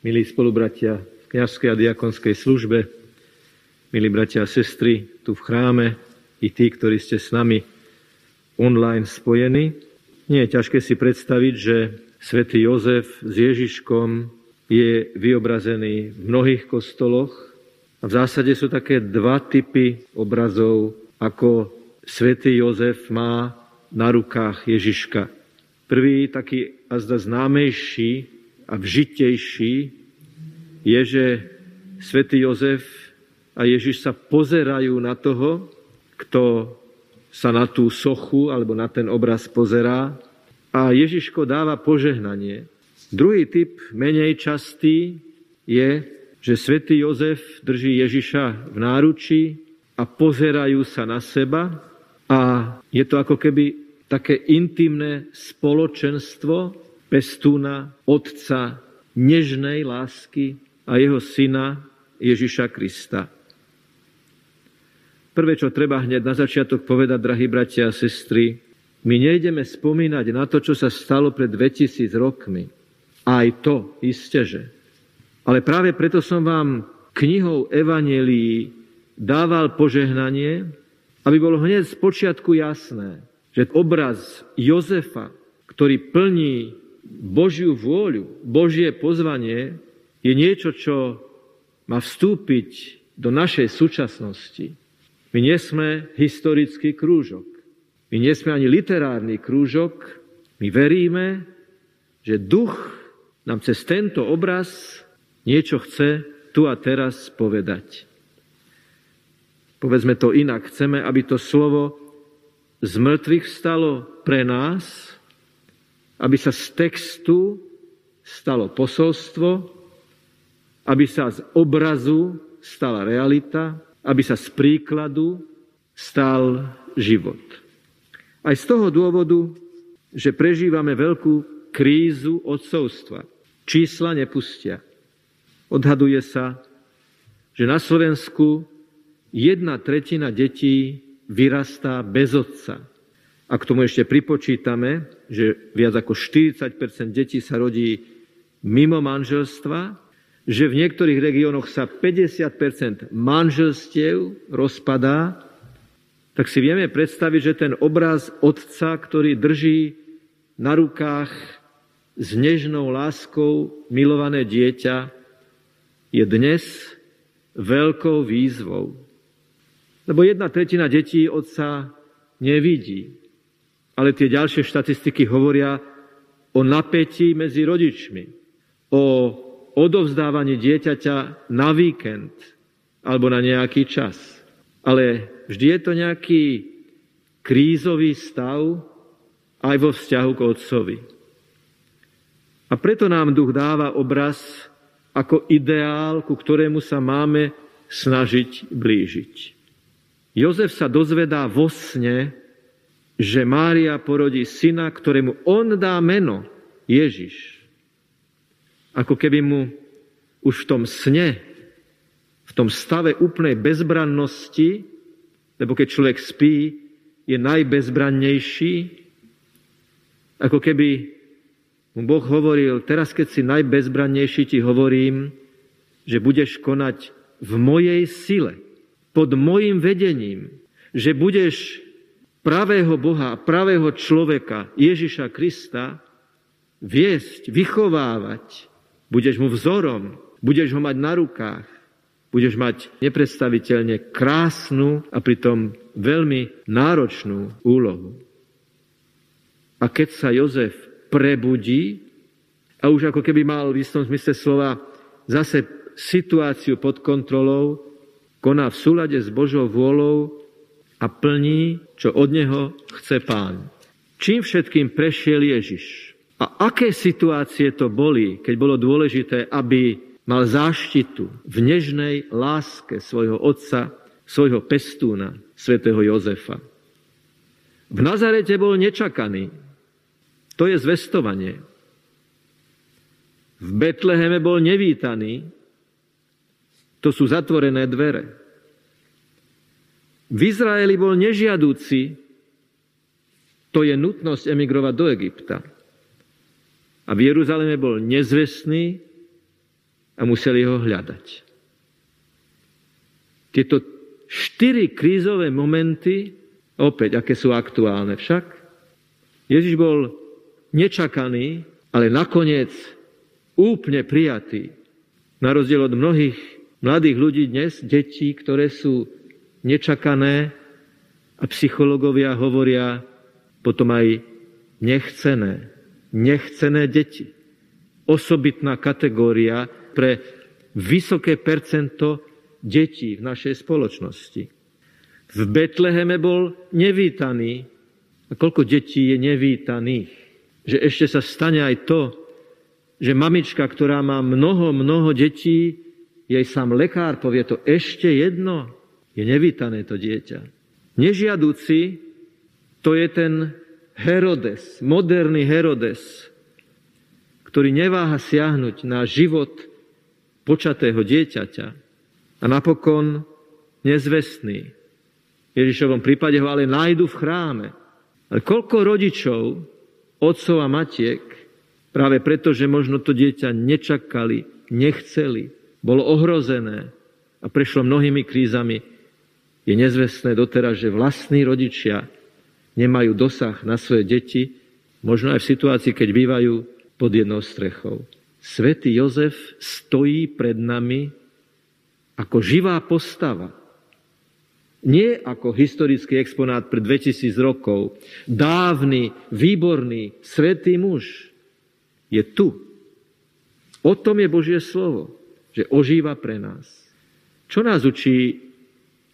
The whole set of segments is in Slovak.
milí spolubratia v kniažskej a diakonskej službe, milí bratia a sestry tu v chráme, i tí, ktorí ste s nami online spojení. Nie je ťažké si predstaviť, že svätý Jozef s Ježiškom je vyobrazený v mnohých kostoloch a v zásade sú také dva typy obrazov, ako svätý Jozef má na rukách Ježiška. Prvý, taký a zda známejší, a vžitejší je, že svätý Jozef a Ježiš sa pozerajú na toho, kto sa na tú sochu alebo na ten obraz pozerá a Ježiško dáva požehnanie. Druhý typ, menej častý, je, že svätý Jozef drží Ježiša v náručí a pozerajú sa na seba a je to ako keby také intimné spoločenstvo, pestúna, otca, nežnej lásky a jeho syna Ježiša Krista. Prvé, čo treba hneď na začiatok povedať, drahí bratia a sestry, my nejdeme spomínať na to, čo sa stalo pred 2000 rokmi. Aj to, isteže. Ale práve preto som vám knihou Evangelií dával požehnanie, aby bolo hneď z počiatku jasné, že obraz Jozefa, ktorý plní Božiu vôľu, Božie pozvanie je niečo, čo má vstúpiť do našej súčasnosti. My nie sme historický krúžok. My nie sme ani literárny krúžok. My veríme, že duch nám cez tento obraz niečo chce tu a teraz povedať. Povedzme to inak. Chceme, aby to slovo z mŕtvych stalo pre nás aby sa z textu stalo posolstvo, aby sa z obrazu stala realita, aby sa z príkladu stal život. Aj z toho dôvodu, že prežívame veľkú krízu odcovstva. Čísla nepustia. Odhaduje sa, že na Slovensku jedna tretina detí vyrastá bez otca. A k tomu ešte pripočítame, že viac ako 40 detí sa rodí mimo manželstva, že v niektorých regiónoch sa 50% manželstiev rozpadá, tak si vieme predstaviť, že ten obraz otca, ktorý drží na rukách s nežnou láskou milované dieťa, je dnes veľkou výzvou. Lebo jedna tretina detí otca nevidí ale tie ďalšie štatistiky hovoria o napätí medzi rodičmi, o odovzdávaní dieťaťa na víkend alebo na nejaký čas. Ale vždy je to nejaký krízový stav aj vo vzťahu k otcovi. A preto nám duch dáva obraz ako ideál, ku ktorému sa máme snažiť blížiť. Jozef sa dozvedá vo sne, že Mária porodí syna, ktorému on dá meno Ježiš. Ako keby mu už v tom sne, v tom stave úplnej bezbrannosti, lebo keď človek spí, je najbezbrannejší, ako keby mu Boh hovoril, teraz keď si najbezbrannejší, ti hovorím, že budeš konať v mojej sile, pod mojim vedením, že budeš pravého Boha a pravého človeka Ježiša Krista viesť, vychovávať. Budeš mu vzorom, budeš ho mať na rukách, budeš mať nepredstaviteľne krásnu a pritom veľmi náročnú úlohu. A keď sa Jozef prebudí a už ako keby mal v istom zmysle slova zase situáciu pod kontrolou, koná v súlade s Božou vôľou a plní, čo od neho chce pán. Čím všetkým prešiel Ježiš? A aké situácie to boli, keď bolo dôležité, aby mal záštitu v nežnej láske svojho otca, svojho pestúna, svätého Jozefa. V Nazarete bol nečakaný. To je zvestovanie. V Betleheme bol nevítaný. To sú zatvorené dvere. V Izraeli bol nežiadúci, to je nutnosť emigrovať do Egypta. A v Jeruzaleme bol nezvestný, a museli ho hľadať. Tieto štyri krízové momenty, opäť, aké sú aktuálne však, Ježiš bol nečakaný, ale nakoniec úplne prijatý. Na rozdiel od mnohých mladých ľudí dnes, detí, ktoré sú nečakané a psychológovia hovoria potom aj nechcené. Nechcené deti. Osobitná kategória pre vysoké percento detí v našej spoločnosti. V Betleheme bol nevítaný. A koľko detí je nevítaných? Že ešte sa stane aj to, že mamička, ktorá má mnoho, mnoho detí, jej sám lekár povie to ešte jedno, je nevítané to dieťa. Nežiaduci, to je ten Herodes, moderný Herodes, ktorý neváha siahnuť na život počatého dieťaťa a napokon nezvestný. V Ježišovom prípade ho ale nájdu v chráme. Ale koľko rodičov, otcov a matiek, práve preto, že možno to dieťa nečakali, nechceli, bolo ohrozené a prešlo mnohými krízami, je nezvestné doteraz, že vlastní rodičia nemajú dosah na svoje deti, možno aj v situácii, keď bývajú pod jednou strechou. Svetý Jozef stojí pred nami ako živá postava. Nie ako historický exponát pred 2000 rokov. Dávny, výborný, svetý muž. Je tu. O tom je Božie slovo, že ožíva pre nás. Čo nás učí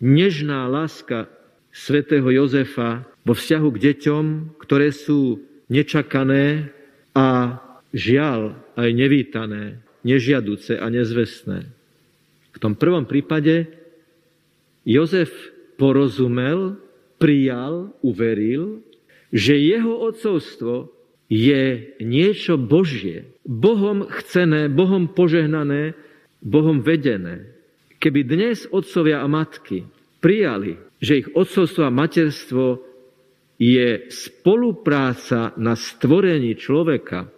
nežná láska svätého Jozefa vo vzťahu k deťom, ktoré sú nečakané a žiaľ aj nevítané, nežiaduce a nezvestné. V tom prvom prípade Jozef porozumel, prijal, uveril, že jeho odcovstvo je niečo Božie, Bohom chcené, Bohom požehnané, Bohom vedené. Keby dnes otcovia a matky prijali, že ich otcovstvo a materstvo je spolupráca na stvorení človeka,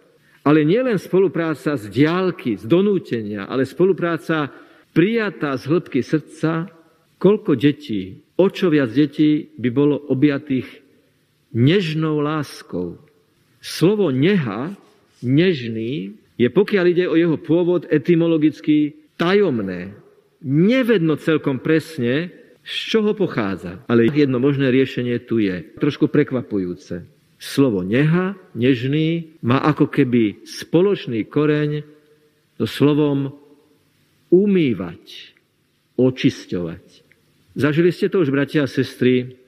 ale nielen spolupráca z diálky, z donútenia, ale spolupráca prijatá z hĺbky srdca, koľko detí, o čo viac detí by bolo objatých nežnou láskou. Slovo neha, nežný, je pokiaľ ide o jeho pôvod etymologicky tajomné. Nevedno celkom presne, z čoho pochádza. Ale jedno možné riešenie tu je. Trošku prekvapujúce. Slovo neha, nežný, má ako keby spoločný koreň so slovom umývať, očisťovať. Zažili ste to už, bratia a sestry,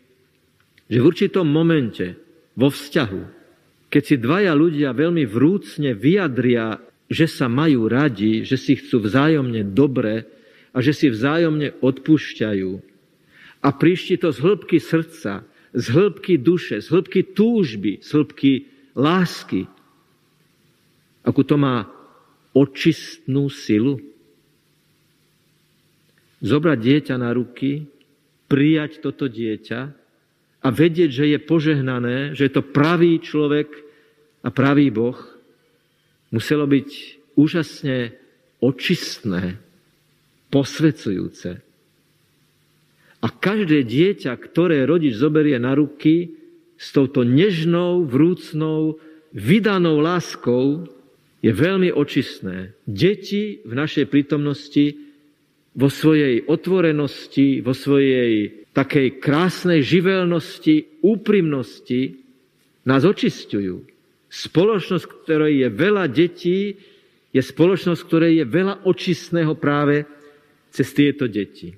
že v určitom momente vo vzťahu, keď si dvaja ľudia veľmi vrúcne vyjadria, že sa majú radi, že si chcú vzájomne dobre a že si vzájomne odpúšťajú, a príšti to z hĺbky srdca, z hĺbky duše, z hĺbky túžby, z hĺbky lásky. Akú to má očistnú silu. Zobrať dieťa na ruky, prijať toto dieťa a vedieť, že je požehnané, že je to pravý človek a pravý Boh, muselo byť úžasne očistné, posvecujúce. A každé dieťa, ktoré rodič zoberie na ruky s touto nežnou, vrúcnou, vydanou láskou, je veľmi očistné. Deti v našej prítomnosti vo svojej otvorenosti, vo svojej takej krásnej živelnosti, úprimnosti nás očistujú. Spoločnosť, ktorej je veľa detí, je spoločnosť, ktorej je veľa očistného práve cez tieto deti.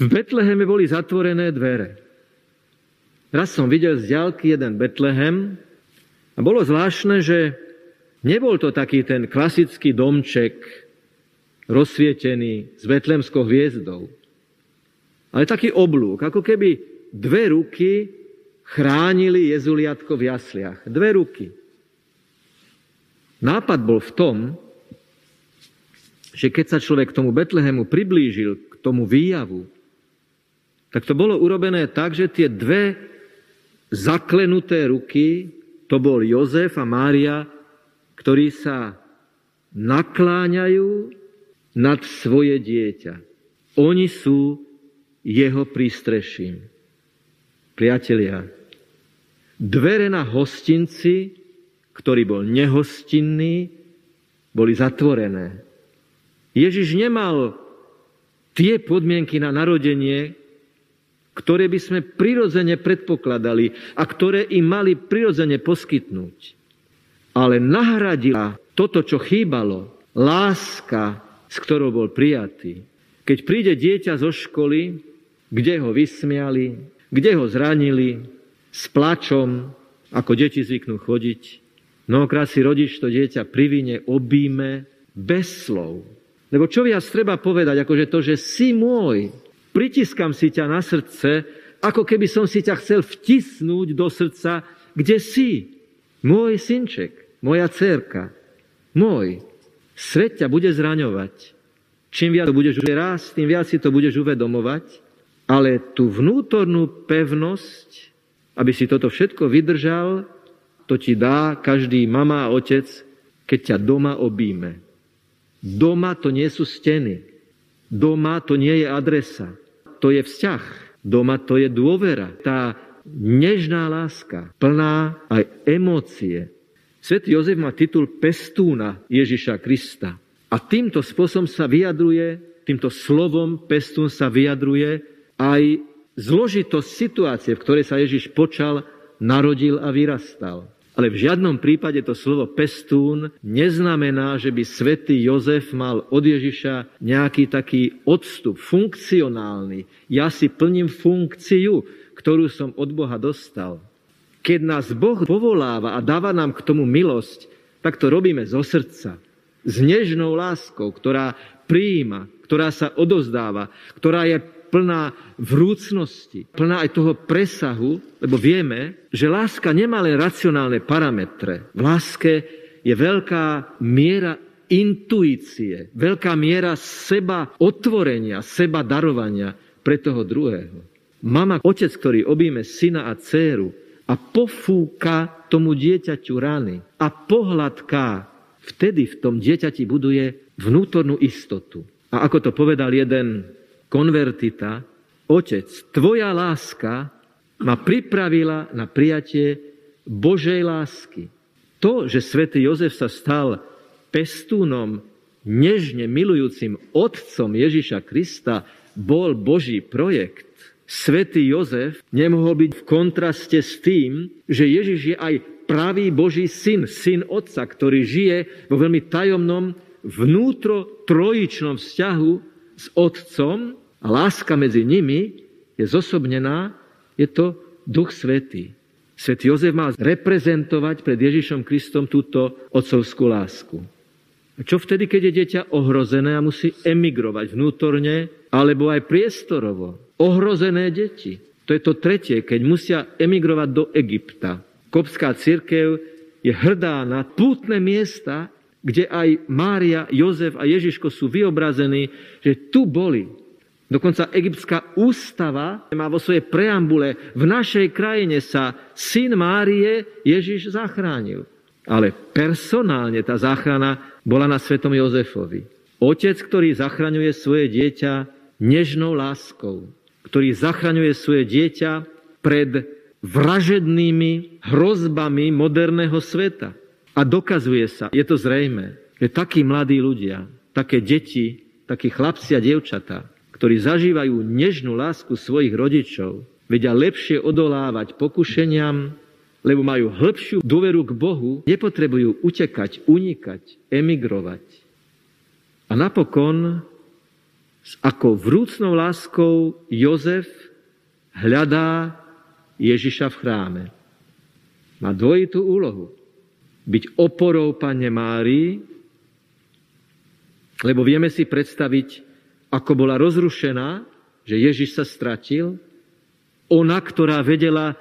V Betleheme boli zatvorené dvere. Raz som videl z ďalky jeden Betlehem a bolo zvláštne, že nebol to taký ten klasický domček rozsvietený s betlemskou hviezdou, ale taký oblúk, ako keby dve ruky chránili Jezuliatko v jasliach. Dve ruky. Nápad bol v tom, že keď sa človek k tomu Betlehemu priblížil, k tomu výjavu, tak to bolo urobené tak, že tie dve zaklenuté ruky, to bol Jozef a Mária, ktorí sa nakláňajú nad svoje dieťa. Oni sú jeho prístreším. Priatelia, dvere na hostinci, ktorý bol nehostinný, boli zatvorené. Ježiš nemal tie podmienky na narodenie, ktoré by sme prirodzene predpokladali a ktoré im mali prirodzene poskytnúť. Ale nahradila toto, čo chýbalo, láska, s ktorou bol prijatý. Keď príde dieťa zo školy, kde ho vysmiali, kde ho zranili, s plačom, ako deti zvyknú chodiť, Mnohokrát si rodič to dieťa privine, obíme, bez slov. Lebo čo viac treba povedať, akože to, že si môj, pritiskam si ťa na srdce, ako keby som si ťa chcel vtisnúť do srdca, kde si. Môj synček, moja dcerka, môj. Svet ťa bude zraňovať. Čím viac to budeš rásť, tým viac si to budeš uvedomovať, ale tú vnútornú pevnosť, aby si toto všetko vydržal, to ti dá každý mama a otec, keď ťa doma obíme. Doma to nie sú steny. Doma to nie je adresa. To je vzťah. Doma to je dôvera. Tá nežná láska, plná aj emócie. Svetý Jozef má titul pestúna Ježiša Krista. A týmto spôsobom sa vyjadruje, týmto slovom pestún sa vyjadruje aj zložitosť situácie, v ktorej sa Ježiš počal, narodil a vyrastal. Ale v žiadnom prípade to slovo pestún neznamená, že by svätý Jozef mal od Ježiša nejaký taký odstup, funkcionálny. Ja si plním funkciu, ktorú som od Boha dostal. Keď nás Boh povoláva a dáva nám k tomu milosť, tak to robíme zo srdca. S nežnou láskou, ktorá prijíma, ktorá sa odozdáva, ktorá je plná vrúcnosti, plná aj toho presahu, lebo vieme, že láska nemá len racionálne parametre. V láske je veľká miera intuície, veľká miera seba otvorenia, seba darovania pre toho druhého. Mama, otec, ktorý objíme syna a dceru a pofúka tomu dieťaťu rany a pohľadká, vtedy v tom dieťati buduje vnútornú istotu. A ako to povedal jeden konvertita, Otec, tvoja láska ma pripravila na prijatie Božej lásky. To, že svätý Jozef sa stal pestúnom, nežne milujúcim otcom Ježiša Krista, bol Boží projekt. Svetý Jozef nemohol byť v kontraste s tým, že Ježiš je aj pravý Boží syn, syn otca, ktorý žije vo veľmi tajomnom vnútro trojičnom vzťahu s otcom a láska medzi nimi je zosobnená, je to Duch Svetý. Svetý Jozef má reprezentovať pred Ježišom Kristom túto otcovskú lásku. A čo vtedy, keď je dieťa ohrozené a musí emigrovať vnútorne alebo aj priestorovo? Ohrozené deti. To je to tretie, keď musia emigrovať do Egypta. Kopská církev je hrdá na pútne miesta, kde aj Mária, Jozef a Ježiško sú vyobrazení, že tu boli. Dokonca egyptská ústava má vo svojej preambule v našej krajine sa syn Márie Ježiš zachránil. Ale personálne tá záchrana bola na svetom Jozefovi. Otec, ktorý zachraňuje svoje dieťa nežnou láskou, ktorý zachraňuje svoje dieťa pred vražednými hrozbami moderného sveta. A dokazuje sa, je to zrejme, že takí mladí ľudia, také deti, takí chlapci a dievčatá, ktorí zažívajú nežnú lásku svojich rodičov, vedia lepšie odolávať pokušeniam, lebo majú hĺbšiu dôveru k Bohu, nepotrebujú utekať, unikať, emigrovať. A napokon, s ako vrúcnou láskou Jozef hľadá Ježiša v chráme. Má dvojitú úlohu. Byť oporou Pane Márii, lebo vieme si predstaviť ako bola rozrušená, že Ježiš sa stratil, ona, ktorá vedela,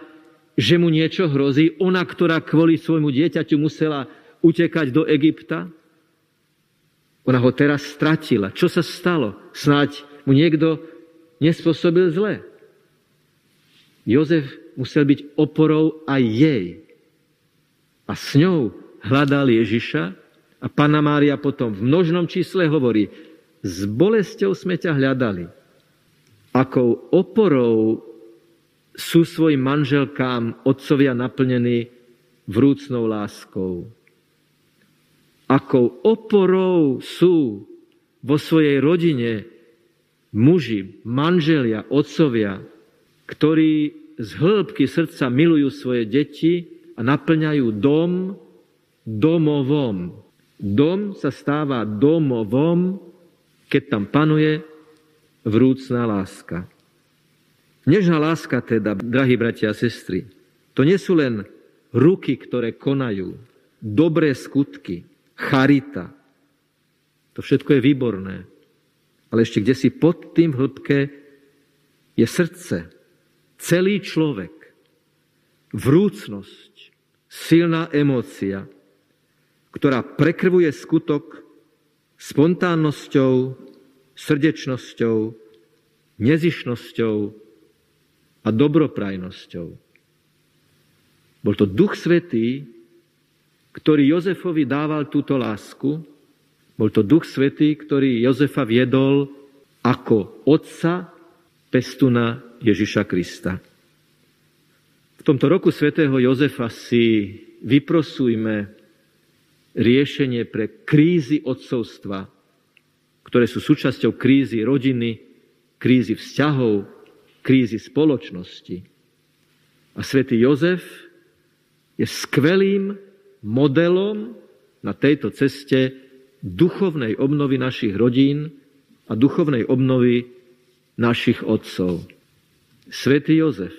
že mu niečo hrozí, ona, ktorá kvôli svojmu dieťaťu musela utekať do Egypta, ona ho teraz stratila. Čo sa stalo? Snáď mu niekto nespôsobil zle. Jozef musel byť oporou aj jej. A s ňou hľadal Ježiša A Pana Mária potom v množnom čísle hovorí, s bolesťou sme ťa hľadali. Akou oporou sú svojim manželkám otcovia naplnení vrúcnou láskou. Akou oporou sú vo svojej rodine muži, manželia, otcovia, ktorí z hĺbky srdca milujú svoje deti a naplňajú dom domovom. Dom sa stáva domovom, keď tam panuje vrúcná láska. Nežná láska teda, drahí bratia a sestry, to nie sú len ruky, ktoré konajú, dobré skutky, charita. To všetko je výborné. Ale ešte kde si pod tým hĺbke je srdce, celý človek, vrúcnosť, silná emócia, ktorá prekrvuje skutok spontánnosťou, srdečnosťou, nezišnosťou, a dobroprajnosťou. Bol to Duch Svetý, ktorý Jozefovi dával túto lásku. Bol to Duch Svetý, ktorý Jozefa viedol ako otca pestuna Ježiša Krista. V tomto roku svätého Jozefa si vyprosujme riešenie pre krízy odcovstva, ktoré sú súčasťou krízy rodiny, krízy vzťahov, krízy spoločnosti. A svätý Jozef je skvelým modelom na tejto ceste duchovnej obnovy našich rodín a duchovnej obnovy našich otcov. Svetý Jozef,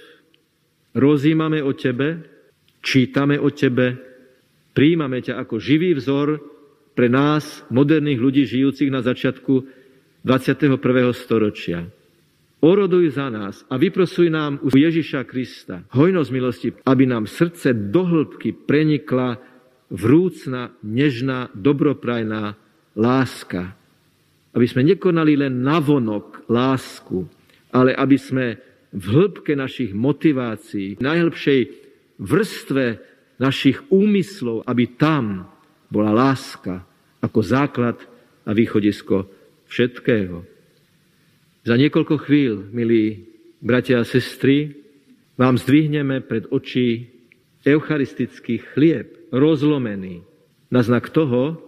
rozímame o tebe, čítame o tebe, príjmame ťa ako živý vzor pre nás, moderných ľudí žijúcich na začiatku 21. storočia. Oroduj za nás a vyprosuj nám u Ježiša Krista hojnosť milosti, aby nám srdce do hĺbky prenikla vrúcna, nežná, dobroprajná láska. Aby sme nekonali len navonok lásku, ale aby sme v hĺbke našich motivácií, v najhlbšej vrstve našich úmyslov, aby tam bola láska ako základ a východisko všetkého. Za niekoľko chvíľ, milí bratia a sestry, vám zdvihneme pred oči eucharistický chlieb, rozlomený, na znak toho,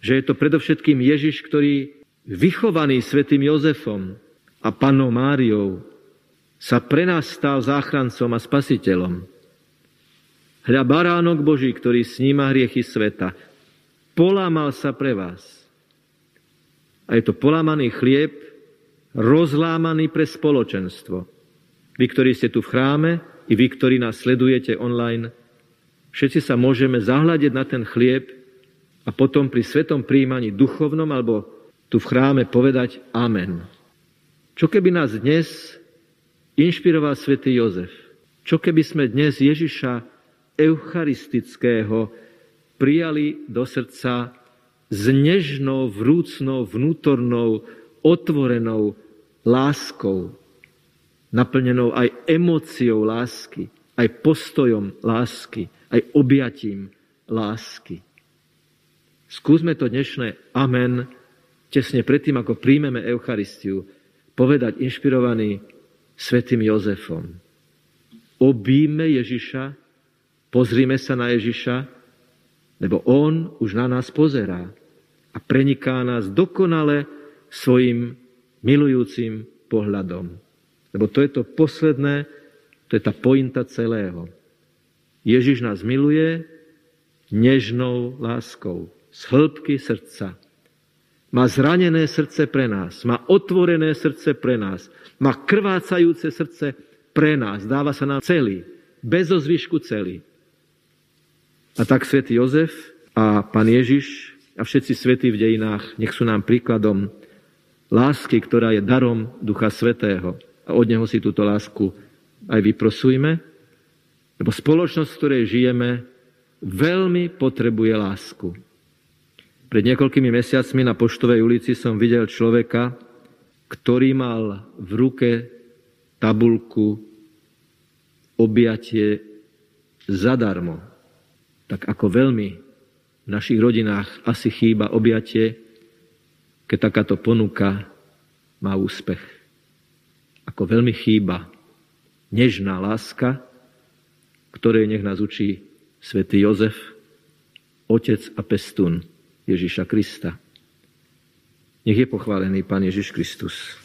že je to predovšetkým Ježiš, ktorý vychovaný svätým Jozefom a pannou Máriou sa pre nás stal záchrancom a spasiteľom. Hľa baránok Boží, ktorý sníma hriechy sveta, polámal sa pre vás. A je to polámaný chlieb, rozlámaný pre spoločenstvo. Vy, ktorí ste tu v chráme, i vy, ktorí nás sledujete online, všetci sa môžeme zahľadiť na ten chlieb a potom pri svetom príjmaní duchovnom alebo tu v chráme povedať Amen. Čo keby nás dnes inšpiroval svätý Jozef? Čo keby sme dnes Ježiša eucharistického prijali do srdca s nežnou, vrúcnou, vnútornou otvorenou láskou, naplnenou aj emóciou lásky, aj postojom lásky, aj objatím lásky. Skúsme to dnešné amen tesne predtým, ako príjmeme Eucharistiu, povedať inšpirovaný svetým Jozefom. Obíme Ježiša, pozrime sa na Ježiša, lebo On už na nás pozerá a preniká nás dokonale svojim milujúcim pohľadom. Lebo to je to posledné, to je tá pointa celého. Ježiš nás miluje nežnou láskou, z hĺbky srdca. Má zranené srdce pre nás, má otvorené srdce pre nás, má krvácajúce srdce pre nás, dáva sa nám celý, bez ozvyšku celý. A tak svätý Jozef a pán Ježiš a všetci svätí v dejinách nech sú nám príkladom lásky, ktorá je darom Ducha Svetého. A od Neho si túto lásku aj vyprosujme, lebo spoločnosť, v ktorej žijeme, veľmi potrebuje lásku. Pred niekoľkými mesiacmi na Poštovej ulici som videl človeka, ktorý mal v ruke tabulku objatie zadarmo. Tak ako veľmi v našich rodinách asi chýba objatie, keď takáto ponuka má úspech. Ako veľmi chýba nežná láska, ktorej nech nás učí svätý Jozef, otec a pestún Ježiša Krista. Nech je pochválený Pán Ježiš Kristus.